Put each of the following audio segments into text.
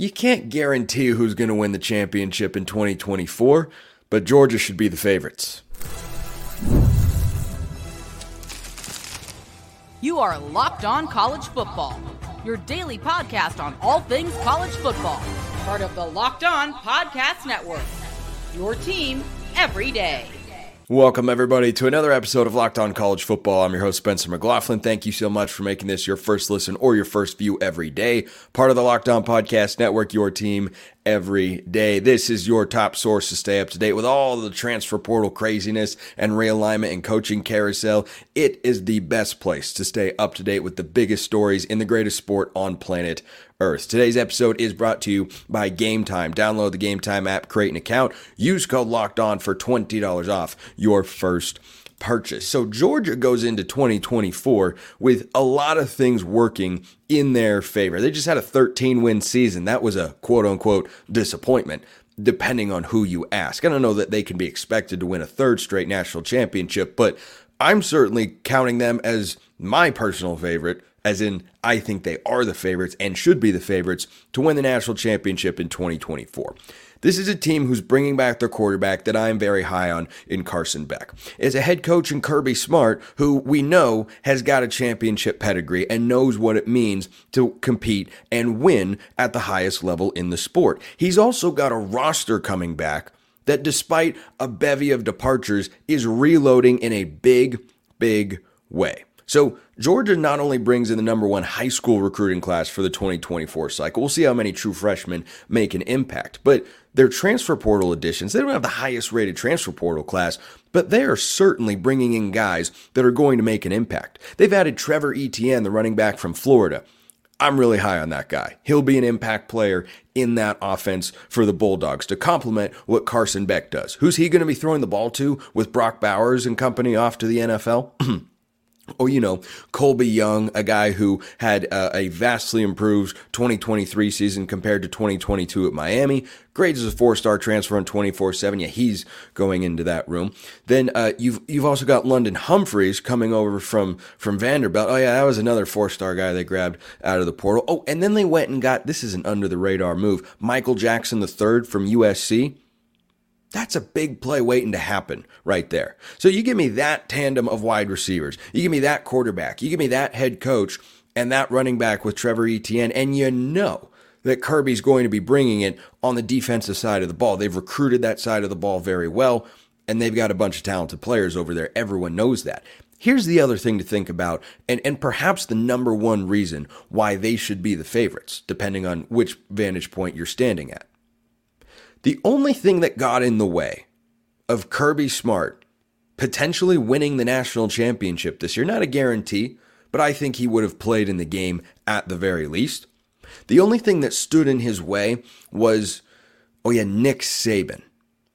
You can't guarantee who's going to win the championship in 2024, but Georgia should be the favorites. You are Locked On College Football, your daily podcast on all things college football. Part of the Locked On Podcast Network. Your team every day. Welcome, everybody, to another episode of Locked On College Football. I'm your host, Spencer McLaughlin. Thank you so much for making this your first listen or your first view every day. Part of the Locked On Podcast Network, your team every day. This is your top source to stay up to date with all the transfer portal craziness and realignment and coaching carousel. It is the best place to stay up to date with the biggest stories in the greatest sport on planet Earth. Today's episode is brought to you by Game Time. Download the Game Time app, create an account, use code Locked On for $20 off your first purchase. So Georgia goes into 2024 with a lot of things working in their favor. They just had a 13 win season. That was a quote unquote disappointment. Depending on who you ask. I don't know that they can be expected to win a third straight national championship, but I'm certainly counting them as my personal favorite, as in, I think they are the favorites and should be the favorites to win the national championship in 2024. This is a team who's bringing back their quarterback that I am very high on in Carson Beck. As a head coach in Kirby Smart, who we know has got a championship pedigree and knows what it means to compete and win at the highest level in the sport. He's also got a roster coming back that, despite a bevy of departures, is reloading in a big, big way. So Georgia not only brings in the number one high school recruiting class for the 2024 cycle, we'll see how many true freshmen make an impact, but their transfer portal additions, they don't have the highest rated transfer portal class, but they are certainly bringing in guys that are going to make an impact. They've added Trevor Etienne, the running back from Florida. I'm really high on that guy. He'll be an impact player in that offense for the Bulldogs to complement what Carson Beck does. Who's he going to be throwing the ball to with Brock Bowers and company off to the NFL? Or, you know, Colbie Young, a guy who had uh, a vastly improved 2023 season compared to 2022 at Miami. Grades as a four star transfer on 24 7. Yeah, he's going into that room. Then uh, you've you've also got London Humphreys coming over from, from Vanderbilt. Oh, yeah, that was another four star guy they grabbed out of the portal. Oh, and then they went and got this is an under the radar move Michael Jackson III from USC. That's a big play waiting to happen right there. So you give me that tandem of wide receivers, you give me that quarterback, you give me that head coach and that running back with Trevor Etienne, and you know that Kirby's going to be bringing it on the defensive side of the ball. They've recruited that side of the ball very well, and they've got a bunch of talented players over there. Everyone knows that. Here's the other thing to think about, and, and perhaps the number one reason why they should be the favorites, depending on which vantage point you're standing at. The only thing that got in the way of Kirby Smart potentially winning the national championship this year, not a guarantee, but I think he would have played in the game at the very least. The only thing that stood in his way was, oh yeah, Nick Saban.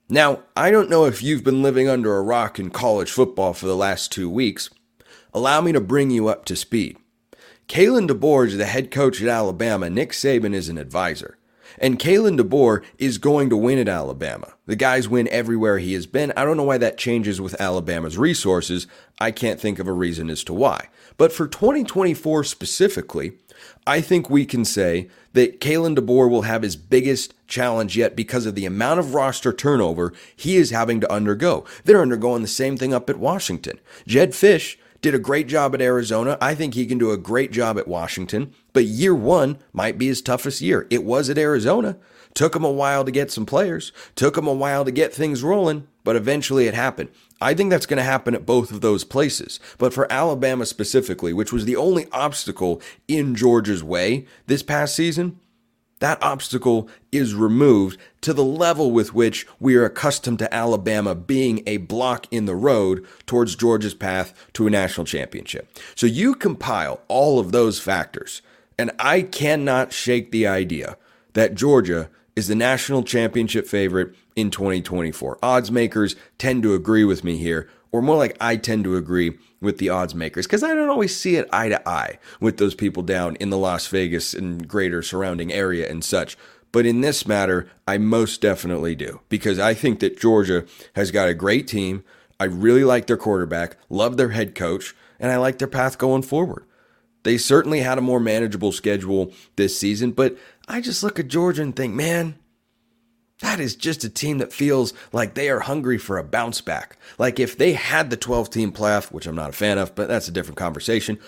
Now, I don't know if you've been living under a rock in college football for the last two weeks. Allow me to bring you up to speed. Kalen DeBoer the head coach at Alabama. Nick Saban is an advisor. And Kalen DeBoer is going to win at Alabama. The guys win everywhere he has been. I don't know why that changes with Alabama's resources. I can't think of a reason as to why. But for 2024 specifically, I think we can say that Kalen DeBoer will have his biggest challenge yet because of the amount of roster turnover he is having to undergo. They're undergoing the same thing up at Washington. Jedd Fisch did a great job at Arizona. I think he can do a great job at Washington. But year one might be his toughest year. It was at Arizona. Took him a while to get some players, took him a while to get things rolling, but eventually it happened. I think that's going to happen at both of those places. But for Alabama specifically, which was the only obstacle in Georgia's way this past season, that obstacle is removed to the level with which we are accustomed to Alabama being a block in the road towards Georgia's path to a national championship. So you compile all of those factors, and I cannot shake the idea that Georgia is the national championship favorite in 2024. Odds makers tend to agree with me here, or more like I tend to agree with the odds makers because I don't always see it eye to eye with those people down in the Las Vegas and greater surrounding area and such. But in this matter, I most definitely do because I think that Georgia has got a great team. I really like their quarterback, love their head coach, and I like their path going forward. They certainly had a more manageable schedule this season, but I just look at Georgia and think, man, that is just a team that feels like they are hungry for a bounce back. Like if they had the 12 team playoff, which I'm not a fan of, but that's a different conversation.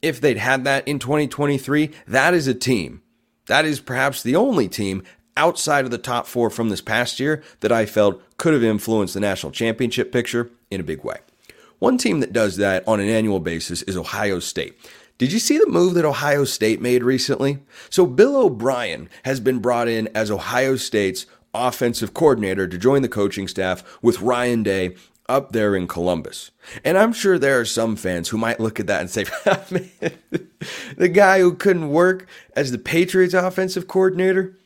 If they'd had that in 2023, that is a team. That is perhaps the only team outside of the top four from this past year that I felt could have influenced the national championship picture in a big way. One team that does that on an annual basis is Ohio State. Did you see the move that Ohio State made recently? So, Bill O'Brien has been brought in as Ohio State's offensive coordinator to join the coaching staff with Ryan Day up there in Columbus. And I'm sure there are some fans who might look at that and say, the guy who couldn't work as the Patriots offensive coordinator?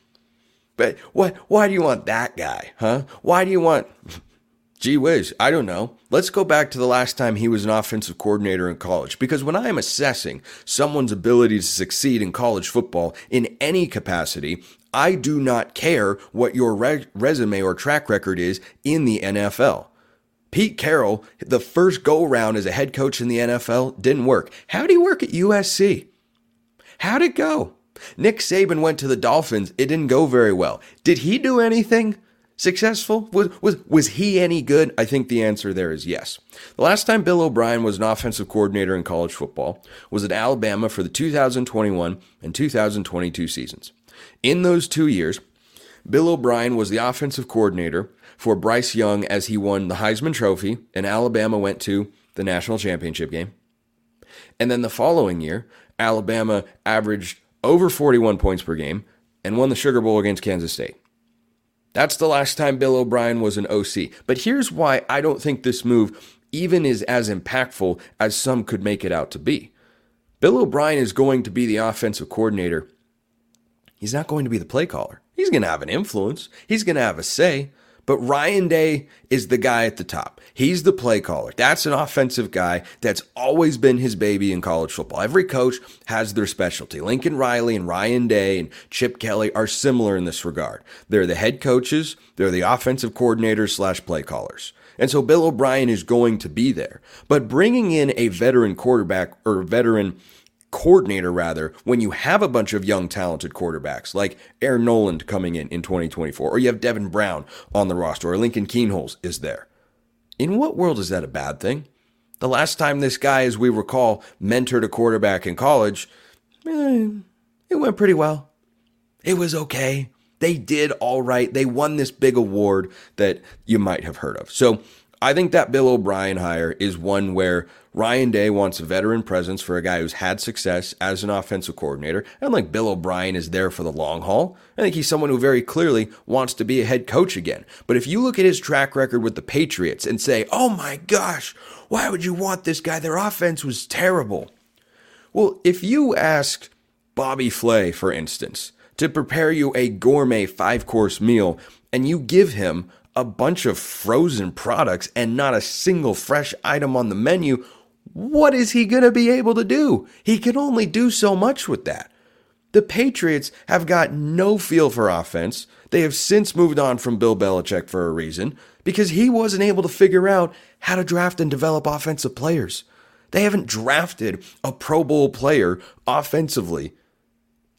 But what why do you want that guy, huh? Why do you want Gee whiz, I don't know. Let's go back to the last time he was an offensive coordinator in college. Because when I am assessing someone's ability to succeed in college football in any capacity, I do not care what your re- resume or track record is in the NFL. Pete Carroll, the first go round as a head coach in the NFL, didn't work. How did he work at USC? How'd it go? Nick Saban went to the Dolphins. It didn't go very well. Did he do anything? successful? Was, was, was he any good? I think the answer there is yes. The last time Bill O'Brien was an offensive coordinator in college football was at Alabama for the 2021 and 2022 seasons. In those two years, Bill O'Brien was the offensive coordinator for Bryce Young as he won the Heisman Trophy and Alabama went to the national championship game. And then the following year, Alabama averaged over 41 points per game and won the Sugar Bowl against Kansas State. That's the last time Bill O'Brien was an OC. But here's why I don't think this move even is as impactful as some could make it out to be. Bill O'Brien is going to be the offensive coordinator. He's not going to be the play caller. He's going to have an influence, he's going to have a say, but Ryan Day is the guy at the top. He's the play caller. That's an offensive guy that's always been his baby in college football. Every coach has their specialty. Lincoln Riley and Ryan Day and Chip Kelly are similar in this regard. They're the head coaches, they're the offensive coordinators slash play callers. And so Bill O'Brien is going to be there. But bringing in a veteran quarterback or veteran coordinator rather when you have a bunch of young talented quarterbacks like Aaron Noland coming in in 2024 or you have Devin Brown on the roster or Lincoln Kienholz is there. In what world is that a bad thing? The last time this guy, as we recall, mentored a quarterback in college, eh, it went pretty well. It was okay. They did all right. They won this big award that you might have heard of. So I think that Bill O'Brien hire is one where Ryan Day wants a veteran presence for a guy who's had success as an offensive coordinator. And like Bill O'Brien is there for the long haul. I think he's someone who very clearly wants to be a head coach again. But if you look at his track record with the Patriots and say, oh my gosh, why would you want this guy? Their offense was terrible. Well, if you asked Bobby Flay, for instance, to prepare you a gourmet five course meal and you give him a bunch of frozen products and not a single fresh item on the menu, what is he going to be able to do? He can only do so much with that. The Patriots have got no feel for offense. They have since moved on from Bill Belichick for a reason because he wasn't able to figure out how to draft and develop offensive players. They haven't drafted a Pro Bowl player offensively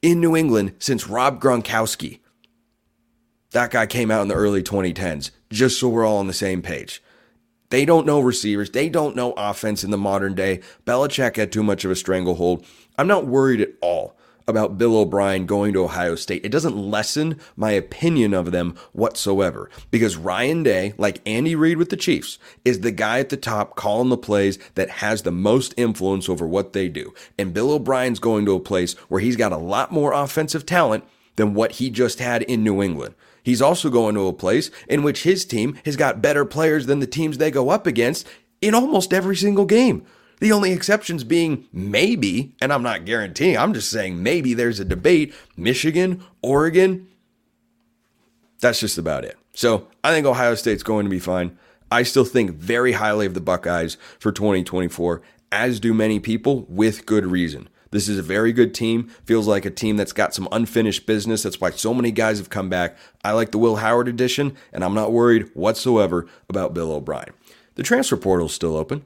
in New England since Rob Gronkowski. That guy came out in the early 2010s, just so we're all on the same page. They don't know receivers. They don't know offense in the modern day. Belichick had too much of a stranglehold. I'm not worried at all about Bill O'Brien going to Ohio State. It doesn't lessen my opinion of them whatsoever because Ryan Day, like Andy Reid with the Chiefs, is the guy at the top calling the plays that has the most influence over what they do. And Bill O'Brien's going to a place where he's got a lot more offensive talent than what he just had in New England. He's also going to a place in which his team has got better players than the teams they go up against in almost every single game. The only exceptions being maybe, and I'm not guaranteeing, I'm just saying maybe there's a debate Michigan, Oregon. That's just about it. So I think Ohio State's going to be fine. I still think very highly of the Buckeyes for 2024, as do many people with good reason. This is a very good team. Feels like a team that's got some unfinished business. That's why so many guys have come back. I like the Will Howard edition, and I'm not worried whatsoever about Bill O'Brien. The transfer portal is still open.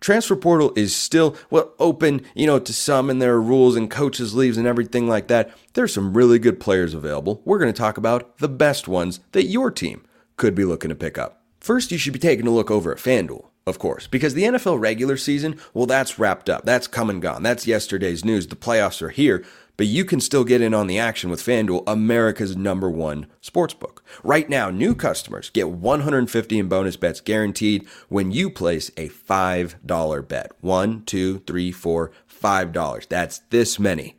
transfer portal is still well open, you know, to some and there are rules and coaches leaves and everything like that. There's some really good players available. We're going to talk about the best ones that your team could be looking to pick up. First, you should be taking a look over at FanDuel, of course, because the NFL regular season, well, that's wrapped up. That's come and gone. That's yesterday's news. The playoffs are here but you can still get in on the action with FanDuel, America's number one sportsbook. Right now, new customers get 150 in bonus bets guaranteed when you place a $5 bet. One, two, three, four, five dollars. That's this many.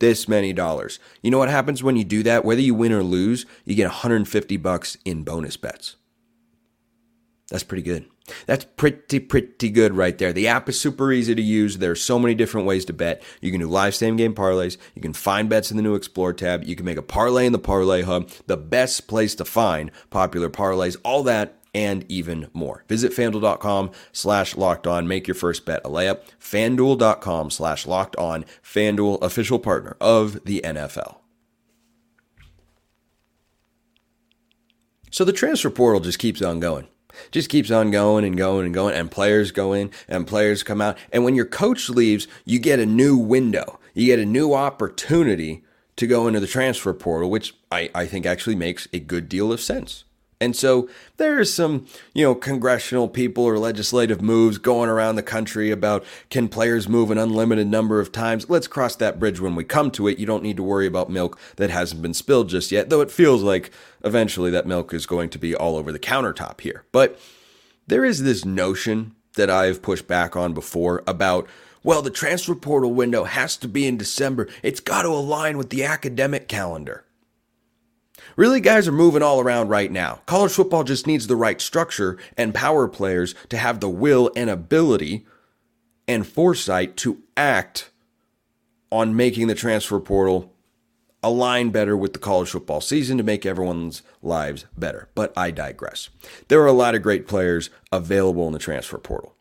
This many dollars. You know what happens when you do that? Whether you win or lose, you get 150 bucks in bonus bets. That's pretty good. That's pretty, pretty good right there. The app is super easy to use. There's so many different ways to bet. You can do live same game parlays. You can find bets in the new Explore tab. You can make a parlay in the Parlay Hub, the best place to find popular parlays, all that and even more. Visit fanduel.com slash locked on. Make your first bet a layup. Fanduel.com slash locked on. Fanduel, official partner of the NFL. So the transfer portal just keeps on going just keeps on going and going and going and players go in and players come out. And when your coach leaves you get a new window. You get a new opportunity to go into the transfer portal which i, I think actually makes a good deal of sense and so there's some, you know, congressional people or legislative moves going around the country about can players move an unlimited number of times. Let's cross that bridge when we come to it. You don't need to worry about milk that hasn't been spilled just yet, though it feels like eventually that milk is going to be all over the countertop here. But there is this notion that I've pushed back on before about well, the transfer portal window has to be in December. It's got to align with the academic calendar. Really, guys are moving all around right now. College football just needs the right structure and power players to have the will and ability and foresight to act on making the transfer portal align better with the college football season to make everyone's lives better. But I digress. There are a lot of great players available in the transfer portal.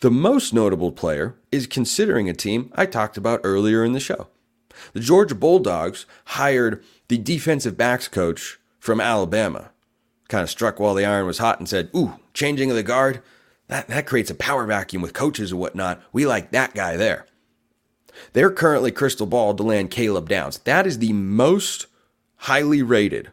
The most notable player is considering a team I talked about earlier in the show. The Georgia Bulldogs hired the defensive backs coach from Alabama. Kind of struck while the iron was hot and said, Ooh, changing of the guard? That, that creates a power vacuum with coaches and whatnot. We like that guy there. They're currently crystal ball to land Caleb Downs. That is the most highly rated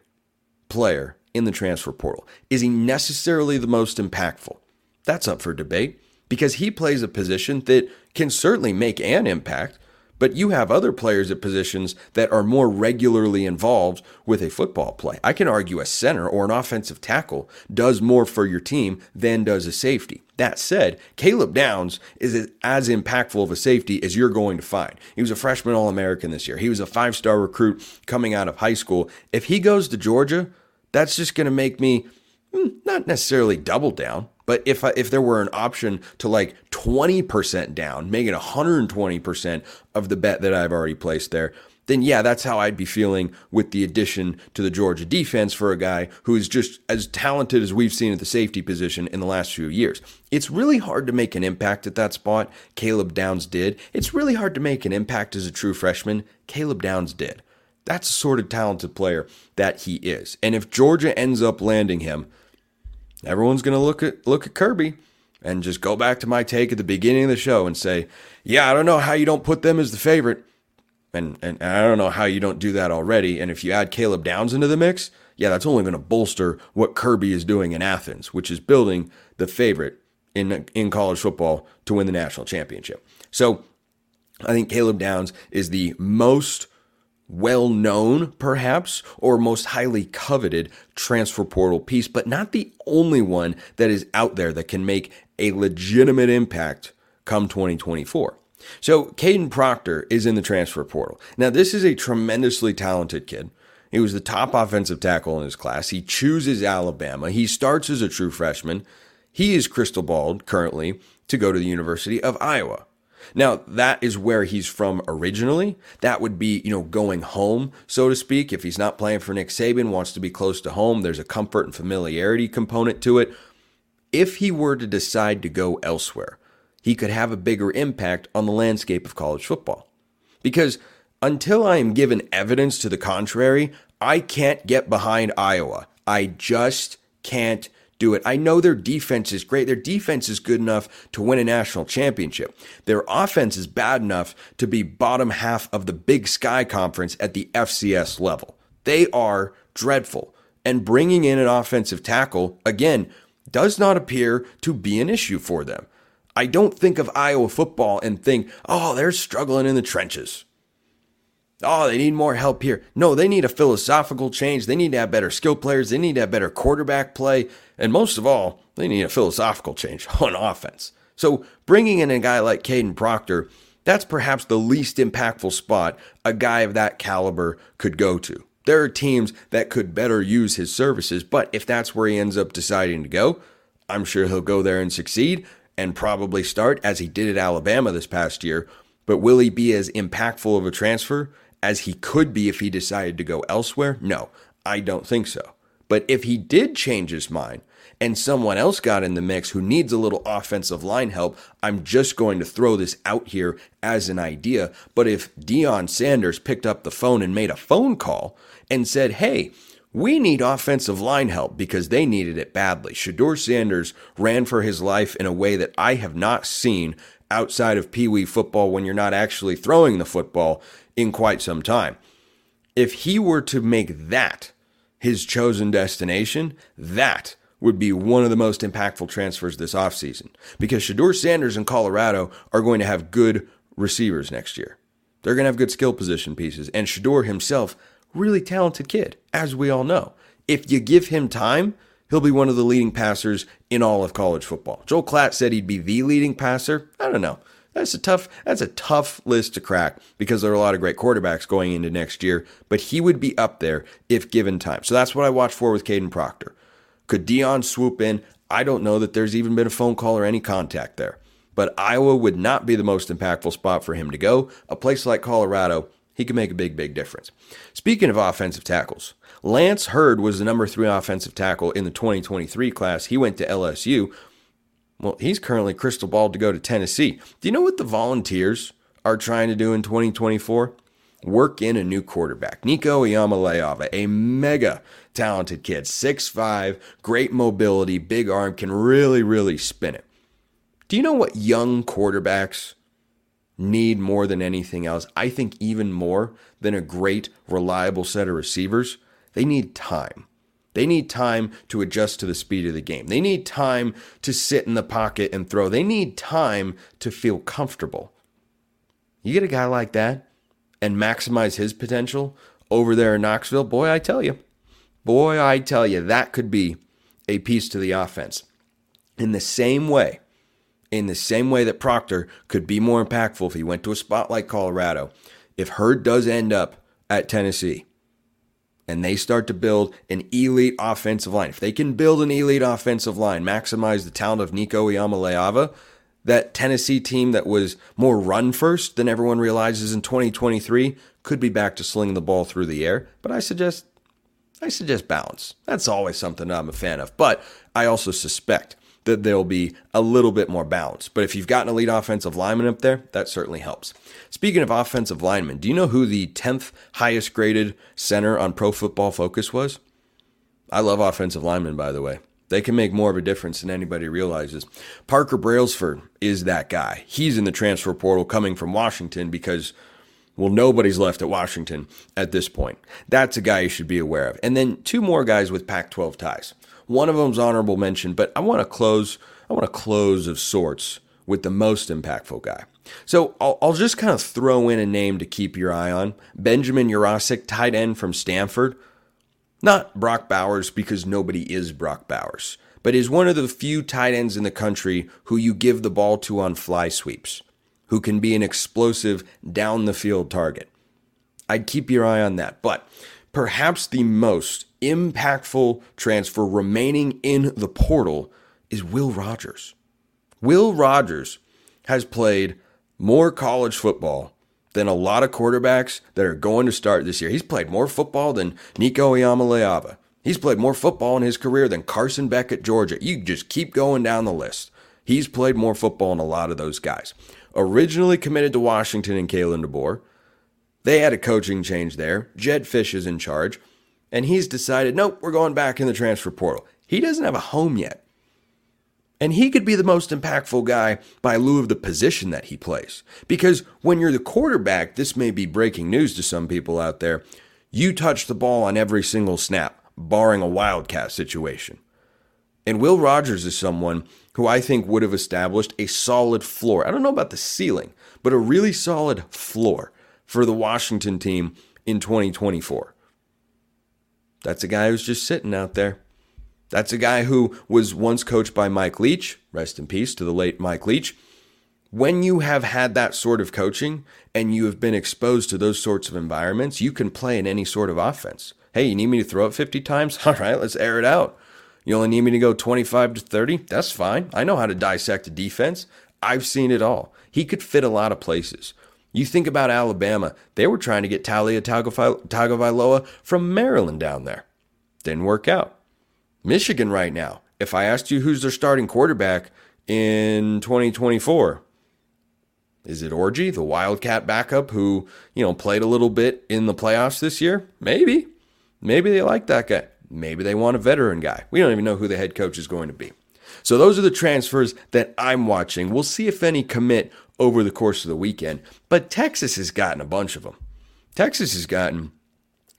player in the transfer portal. Is he necessarily the most impactful? That's up for debate because he plays a position that can certainly make an impact, but you have other players at positions that are more regularly involved with a football play. I can argue a center or an offensive tackle does more for your team than does a safety. That said, Caleb Downs is as impactful of a safety as you're going to find. He was a freshman All American this year. He was a five star recruit coming out of high school. If he goes to Georgia, that's just going to make me Hmm, not necessarily double down, but if I, if there were an option to like 20% down, make it 120% of the bet that I've already placed there, then yeah, that's how I'd be feeling with the addition to the Georgia defense for a guy who is just as talented as we've seen at the safety position in the last few years. It's really hard to make an impact at that spot. Caleb Downs did. It's really hard to make an impact as a true freshman. Caleb Downs did. That's the sort of talented player that he is. And if Georgia ends up landing him, everyone's going to look at look at Kirby and just go back to my take at the beginning of the show and say, "Yeah, I don't know how you don't put them as the favorite." And, and I don't know how you don't do that already. And if you add Caleb Downs into the mix, yeah, that's only going to bolster what Kirby is doing in Athens, which is building the favorite in in college football to win the national championship. So I think Caleb Downs is the most well known, perhaps, or most highly coveted transfer portal piece, but not the only one that is out there that can make a legitimate impact come 2024. So, Kadyn Proctor is in the transfer portal. Now, this is a tremendously talented kid. He was the top offensive tackle in his class. He chooses Alabama. He starts as a true freshman. He is crystal balled currently to go to the University of Iowa. Now, that is where he's from originally. That would be, you know, going home, so to speak. If he's not playing for Nick Saban, wants to be close to home, there's a comfort and familiarity component to it. If he were to decide to go elsewhere, he could have a bigger impact on the landscape of college football. Because until I am given evidence to the contrary, I can't get behind Iowa. I just can't do it. I know their defense is great. Their defense is good enough to win a national championship. Their offense is bad enough to be bottom half of the Big Sky Conference at the FCS level. They are dreadful. And bringing in an offensive tackle, again, does not appear to be an issue for them. I don't think of Iowa football and think, oh, they're struggling in the trenches. Oh, they need more help here. No, they need a philosophical change. They need to have better skill players. They need to have better quarterback play. And most of all, they need a philosophical change on offense. So bringing in a guy like Kadyn Proctor, that's perhaps the least impactful spot a guy of that caliber could go to. There are teams that could better use his services, but if that's where he ends up deciding to go, I'm sure he'll go there and succeed and probably start as he did at Alabama this past year. But will he be as impactful of a transfer as he could be if he decided to go elsewhere? No, I don't think so. But if he did change his mind and someone else got in the mix who needs a little offensive line help, I'm just going to throw this out here as an idea. But if Deion Sanders picked up the phone and made a phone call and said, hey, we need offensive line help because they needed it badly. Shedeur Sanders ran for his life in a way that I have not seen outside of Pee Wee football when you're not actually throwing the football in quite some time. If he were to make that his chosen destination, that would be one of the most impactful transfers this offseason because Shedeur Sanders in Colorado are going to have good receivers next year. They're going to have good skill position pieces. And Shedeur himself really talented kid, as we all know. If you give him time, he'll be one of the leading passers in all of college football. Joel Klatt said he'd be the leading passer. I don't know. That's a tough that's a tough list to crack because there are a lot of great quarterbacks going into next year, but he would be up there if given time. So that's what I watch for with Kadyn Proctor. Could Deion swoop in? I don't know that there's even been a phone call or any contact there. But Iowa would not be the most impactful spot for him to go. A place like Colorado he could make a big, big difference. Speaking of offensive tackles, Lance Heard was the number three offensive tackle in the 2023 class. He went to LSU. Well, he's currently crystal balled to go to Tennessee. Do you know what the Volunteers are trying to do in 2024? Work in a new quarterback. Nico Iamaleava, a mega talented kid, 6'5, great mobility, big arm, can really, really spin it. Do you know what young quarterbacks need more than anything else, I think even more than a great, reliable set of receivers, they need time. They need time to adjust to the speed of the game. They need time to sit in the pocket and throw. They need time to feel comfortable. You get a guy like that and maximize his potential over there in Knoxville, boy, I tell you, boy, I tell you, that could be a piece to the offense. In the same way in the same way that Proctor could be more impactful if he went to a spot like Colorado, if Heard does end up at Tennessee and they start to build an elite offensive line, if they can build an elite offensive line, maximize the talent of Nico Iamaleava, that Tennessee team that was more run first than everyone realizes in 2023 could be back to slinging the ball through the air. But I suggest I suggest balance. That's always something I'm a fan of. But I also suspect that they'll be a little bit more balanced. But if you've got an elite offensive lineman up there, that certainly helps. Speaking of offensive linemen, do you know who the 10th highest graded center on Pro Football Focus was? I love offensive linemen, by the way. They can make more of a difference than anybody realizes. Parker Brailsford is that guy. He's in the transfer portal coming from Washington because, well, nobody's left at Washington at this point. That's a guy you should be aware of. And then two more guys with Pac 12 ties. One of them's honorable mention, but I want to close. I want to close of sorts with the most impactful guy. So I'll, I'll, just kind of throw in a name to keep your eye on Benjamin Yurosek, tight end from Stanford. Not Brock Bowers because nobody is Brock Bowers, but is one of the few tight ends in the country who you give the ball to on fly sweeps, who can be an explosive down the field target. I'd keep your eye on that. But perhaps the most impactful transfer remaining in the portal is Will Rogers. Will Rogers has played more college football than a lot of quarterbacks that are going to start this year. He's played more football than Nico Iamaleava. He's played more football in his career than Carson Beck at Georgia. You just keep going down the list. He's played more football than a lot of those guys. Originally committed to Washington and Kalen DeBoer. They had a coaching change there. Jedd Fisch is in charge and he's decided, nope, we're going back in the transfer portal. He doesn't have a home yet. And he could be the most impactful guy by lieu of the position that he plays. Because when you're the quarterback, this may be breaking news to some people out there, you touch the ball on every single snap, barring a wildcat situation. And Will Rogers is someone who I think would have established a solid floor. I don't know about the ceiling, but a really solid floor for the Washington team in 2024. That's a guy who's just sitting out there. That's a guy who was once coached by Mike Leach. Rest in peace to the late Mike Leach. When you have had that sort of coaching and you have been exposed to those sorts of environments, you can play in any sort of offense. Hey, you need me to throw it 50 times? All right, let's air it out. You only need me to go 25 to 30? That's fine. I know how to dissect a defense. I've seen it all. He could fit a lot of places. You think about Alabama, they were trying to get Taulia Tagovailoa from Maryland down there. Didn't work out. Michigan right now, if I asked you who's their starting quarterback in 2024, is it Orji, the Wildcat backup who, you know, played a little bit in the playoffs this year? Maybe. Maybe they like that guy. Maybe they want a veteran guy. We don't even know who the head coach is going to be. So those are the transfers that I'm watching. We'll see if any commit over the course of the weekend. But Texas has gotten a bunch of them. Texas has gotten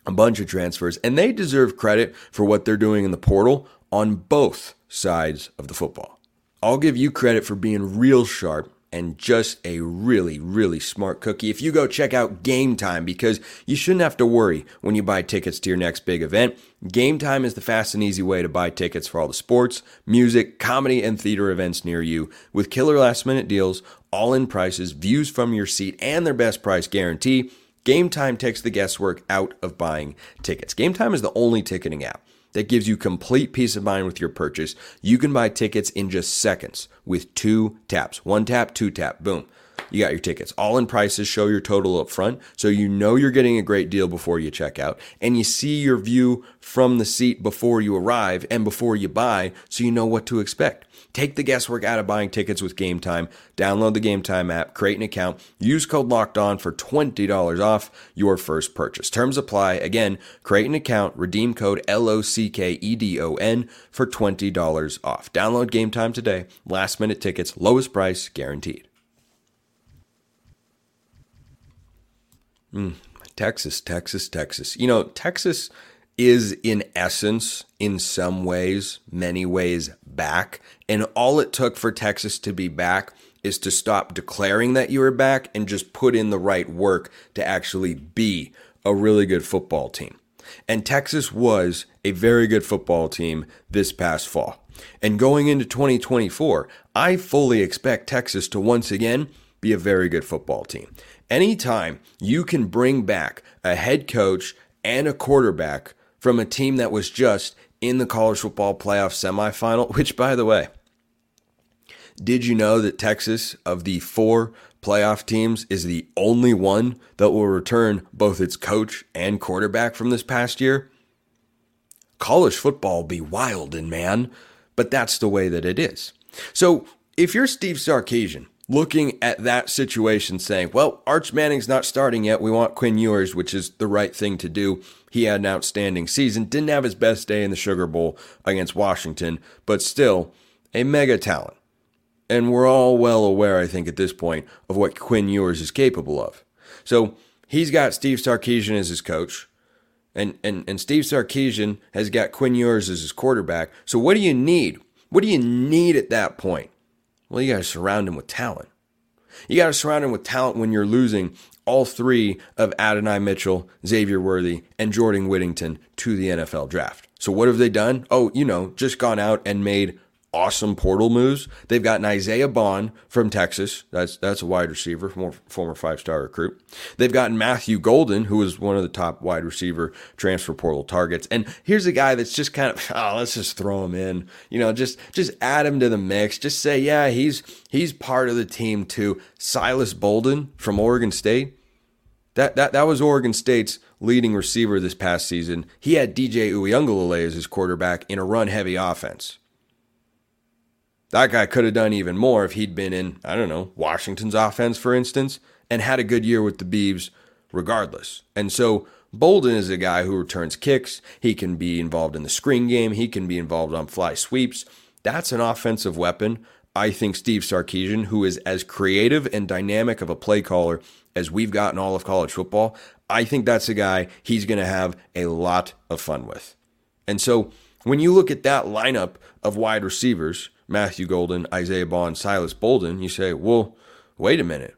a bunch of transfers, and they deserve credit for what they're doing in the portal on both sides of the football. I'll give you credit for being real sharp and just a really, really smart cookie. If you go check out Game Time, because you shouldn't have to worry when you buy tickets to your next big event. Game Time is the fast and easy way to buy tickets for all the sports, music, comedy, and theater events near you with killer last minute deals, all in prices, views from your seat, and their best price guarantee. Game Time takes the guesswork out of buying tickets. Game Time is the only ticketing app that gives you complete peace of mind with your purchase. You can buy tickets in just seconds with two taps. One tap, two tap, boom. You got your tickets. All in prices show your total up front, so you know you're getting a great deal before you check out, and you see your view from the seat before you arrive and before you buy, so you know what to expect. Take the guesswork out of buying tickets with Game Time. Download the Game Time app, create an account, use code Locked On for $20 off your first purchase. Terms apply. Again, create an account, redeem code L O C K E D O N for $20 off. Download Game Time today. Last minute tickets, lowest price guaranteed. Mm, Texas, Texas, Texas. You know, Texas is in essence, in some ways, many ways back. And all it took for Texas to be back is to stop declaring that you were back and just put in the right work to actually be a really good football team. And Texas was a very good football team this past fall. And going into 2024, I fully expect Texas to once again be a very good football team. Anytime you can bring back a head coach and a quarterback from a team that was just in the college football playoff semifinal, which, by the way, did you know that Texas, of the four playoff teams, is the only one that will return both its coach and quarterback from this past year? College football be wild and man, but that's the way that it is. So if you're Steve Sarkisian, looking at that situation saying, well, Arch Manning's not starting yet. We want Quinn Ewers, which is the right thing to do. He had an outstanding season, didn't have his best day in the Sugar Bowl against Washington, but still a mega talent. And we're all well aware, I think, at this point, of what Quinn Ewers is capable of. So he's got Steve Sarkisian as his coach. And, and, and Steve Sarkisian has got Quinn Ewers as his quarterback. So what do you need? What do you need at that point? Well, you got to surround him with talent. You got to surround him with talent when you're losing all three of Adonai Mitchell, Xavier Worthy, and Jordan Whittington to the NFL draft. So what have they done? Oh, you know, just gone out and made awesome portal moves. They've got an Isaiah Bond from Texas. That's that's a wide receiver, former five star recruit. They've gotten Matthew Golden, who is one of the top wide receiver transfer portal targets. And here's a guy that's just kind of oh, let's just throw him in. You know, just just add him to the mix. Just say, yeah, he's he's part of the team too. Silas Bolden from Oregon State. That that that was Oregon State's leading receiver this past season. He had DJ Uiagalelei as his quarterback in a run heavy offense. That guy could have done even more if he'd been in, I don't know, Washington's offense, for instance, and had a good year with the Beavs regardless. And so Bolden is a guy who returns kicks. He can be involved in the screen game. He can be involved on fly sweeps. That's an offensive weapon. I think Steve Sarkisian, who is as creative and dynamic of a play caller as we've gotten all of college football, I think that's a guy he's going to have a lot of fun with. And so when you look at that lineup of wide receivers, Matthew Golden, Isaiah Bond, Silas Bolden, you say, well, wait a minute.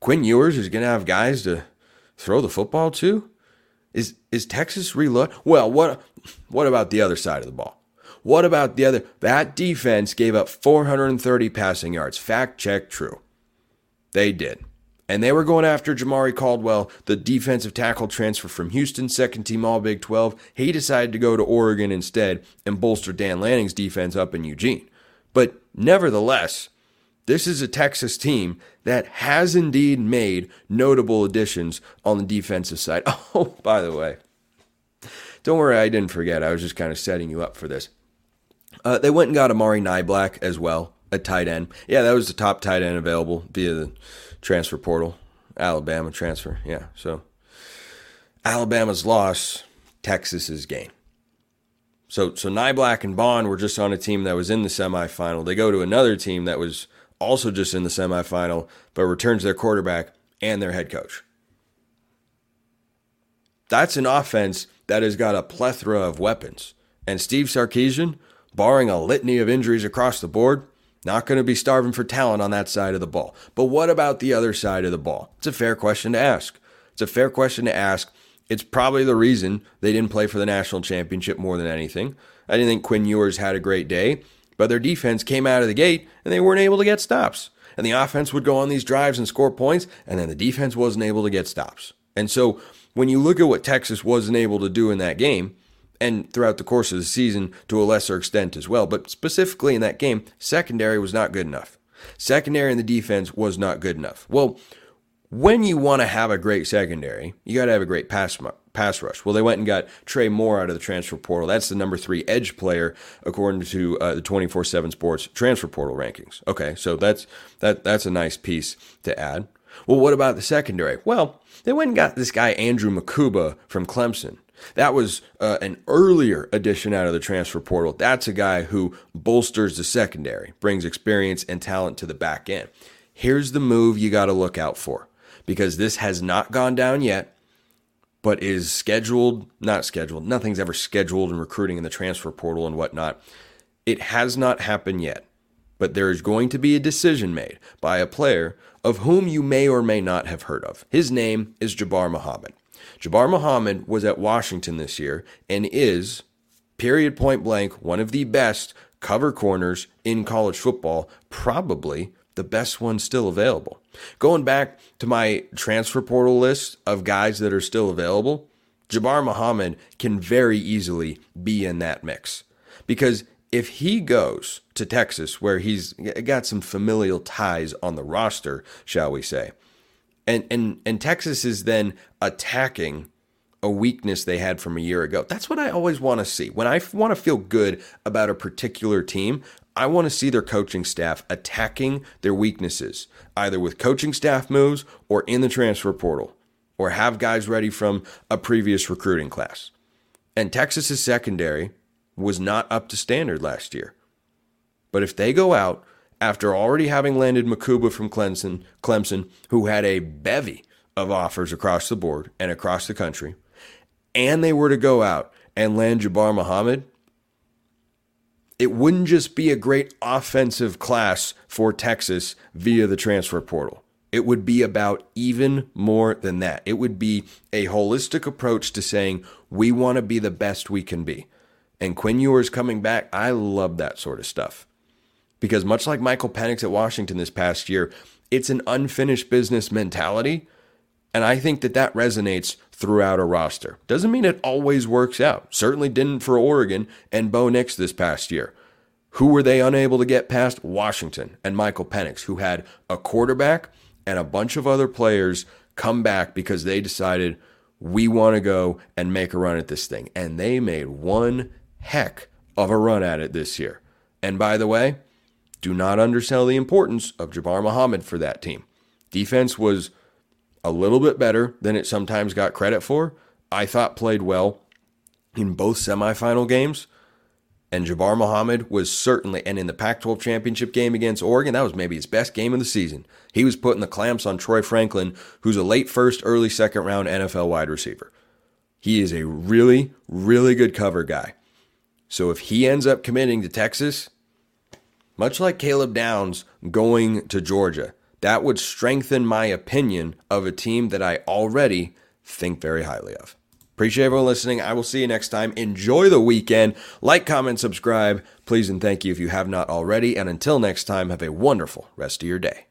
Quinn Ewers is going to have guys to throw the football to? Is is Texas reload? Well, what what about the other side of the ball? What about the other? That defense gave up 430 passing yards. Fact check true. They did. And they were going after Jamari Caldwell, the defensive tackle transfer from Houston, second team All Big 12. He decided to go to Oregon instead and bolster Dan Lanning's defense up in Eugene. But nevertheless, this is a Texas team that has indeed made notable additions on the defensive side. Oh, by the way, don't worry, I didn't forget. I was just kind of setting you up for this. Uh, they went and got Amari Niblack as well, a tight end. Yeah, that was the top tight end available via the transfer portal, Alabama transfer. Yeah, so Alabama's loss, Texas's gain. So so Niblack and Bond were just on a team that was in the semifinal. They go to another team that was also just in the semifinal, but returns their quarterback and their head coach. That's an offense that has got a plethora of weapons. And Steve Sarkisian, barring a litany of injuries across the board, not going to be starving for talent on that side of the ball. But what about the other side of the ball? It's a fair question to ask. It's a fair question to ask. It's probably the reason they didn't play for the national championship more than anything. I didn't think Quinn Ewers had a great day, but their defense came out of the gate and they weren't able to get stops. And the offense would go on these drives and score points, and then the defense wasn't able to get stops. And so when you look at what Texas wasn't able to do in that game, and throughout the course of the season to a lesser extent as well, but specifically in that game, secondary was not good enough. Secondary and the defense was not good enough. Well, when you want to have a great secondary, you got to have a great pass pass rush. Well, they went and got Trey Moore out of the transfer portal. That's the number three edge player according to uh, the twenty four seven Sports transfer portal rankings. Okay, so that's that that's a nice piece to add. Well, what about the secondary? Well, they went and got this guy Andrew Mukuba from Clemson. That was uh, an earlier addition out of the transfer portal. That's a guy who bolsters the secondary, brings experience and talent to the back end. Here's the move you got to look out for because this has not gone down yet, but is scheduled, not scheduled, nothing's ever scheduled in recruiting in the transfer portal and whatnot. It has not happened yet, but there is going to be a decision made by a player of whom you may or may not have heard of. His name is Jabbar Muhammad. Jabbar Muhammad was at Washington this year and is, period point blank, one of the best cover corners in college football, probably the best one still available. Going back to my transfer portal list of guys that are still available, Jabbar Muhammad can very easily be in that mix. Because if he goes to Texas, where he's got some familial ties on the roster, shall we say, and and and Texas is then attacking a weakness they had from a year ago. That's what I always want to see. When I want to feel good about a particular team, I want to see their coaching staff attacking their weaknesses, either with coaching staff moves or in the transfer portal, or have guys ready from a previous recruiting class. And Texas's secondary was not up to standard last year. But if they go out after already having landed Mukuba from Clemson, Clemson, who had a bevy of offers across the board and across the country, and they were to go out and land Jabbar Muhammad, it wouldn't just be a great offensive class for Texas via the transfer portal. It would be about even more than that. It would be a holistic approach to saying, we want to be the best we can be. And Quinn Ewers coming back, I love that sort of stuff because much like Michael Penix at Washington this past year, it's an unfinished business mentality. And I think that that resonates throughout a roster. Doesn't mean it always works out. Certainly didn't for Oregon and Bo Nix this past year. Who were they unable to get past? Washington and Michael Penix, who had a quarterback and a bunch of other players come back because they decided we want to go and make a run at this thing. And they made one heck of a run at it this year. And by the way, do not undersell the importance of Jabbar Muhammad for that team. Defense was a little bit better than it sometimes got credit for. I thought played well in both semifinal games. And Jabbar Muhammad was certainly, and in the Pac 12 championship game against Oregon, that was maybe his best game of the season. He was putting the clamps on Troy Franklin, who's a late first, early second round NFL wide receiver. He is a really, really good cover guy. So if he ends up committing to Texas, much like Caleb Downs going to Georgia, that would strengthen my opinion of a team that I already think very highly of. Appreciate everyone listening. I will see you next time. Enjoy the weekend. Like, comment, subscribe. Please and thank you if you have not already. And until next time, have a wonderful rest of your day.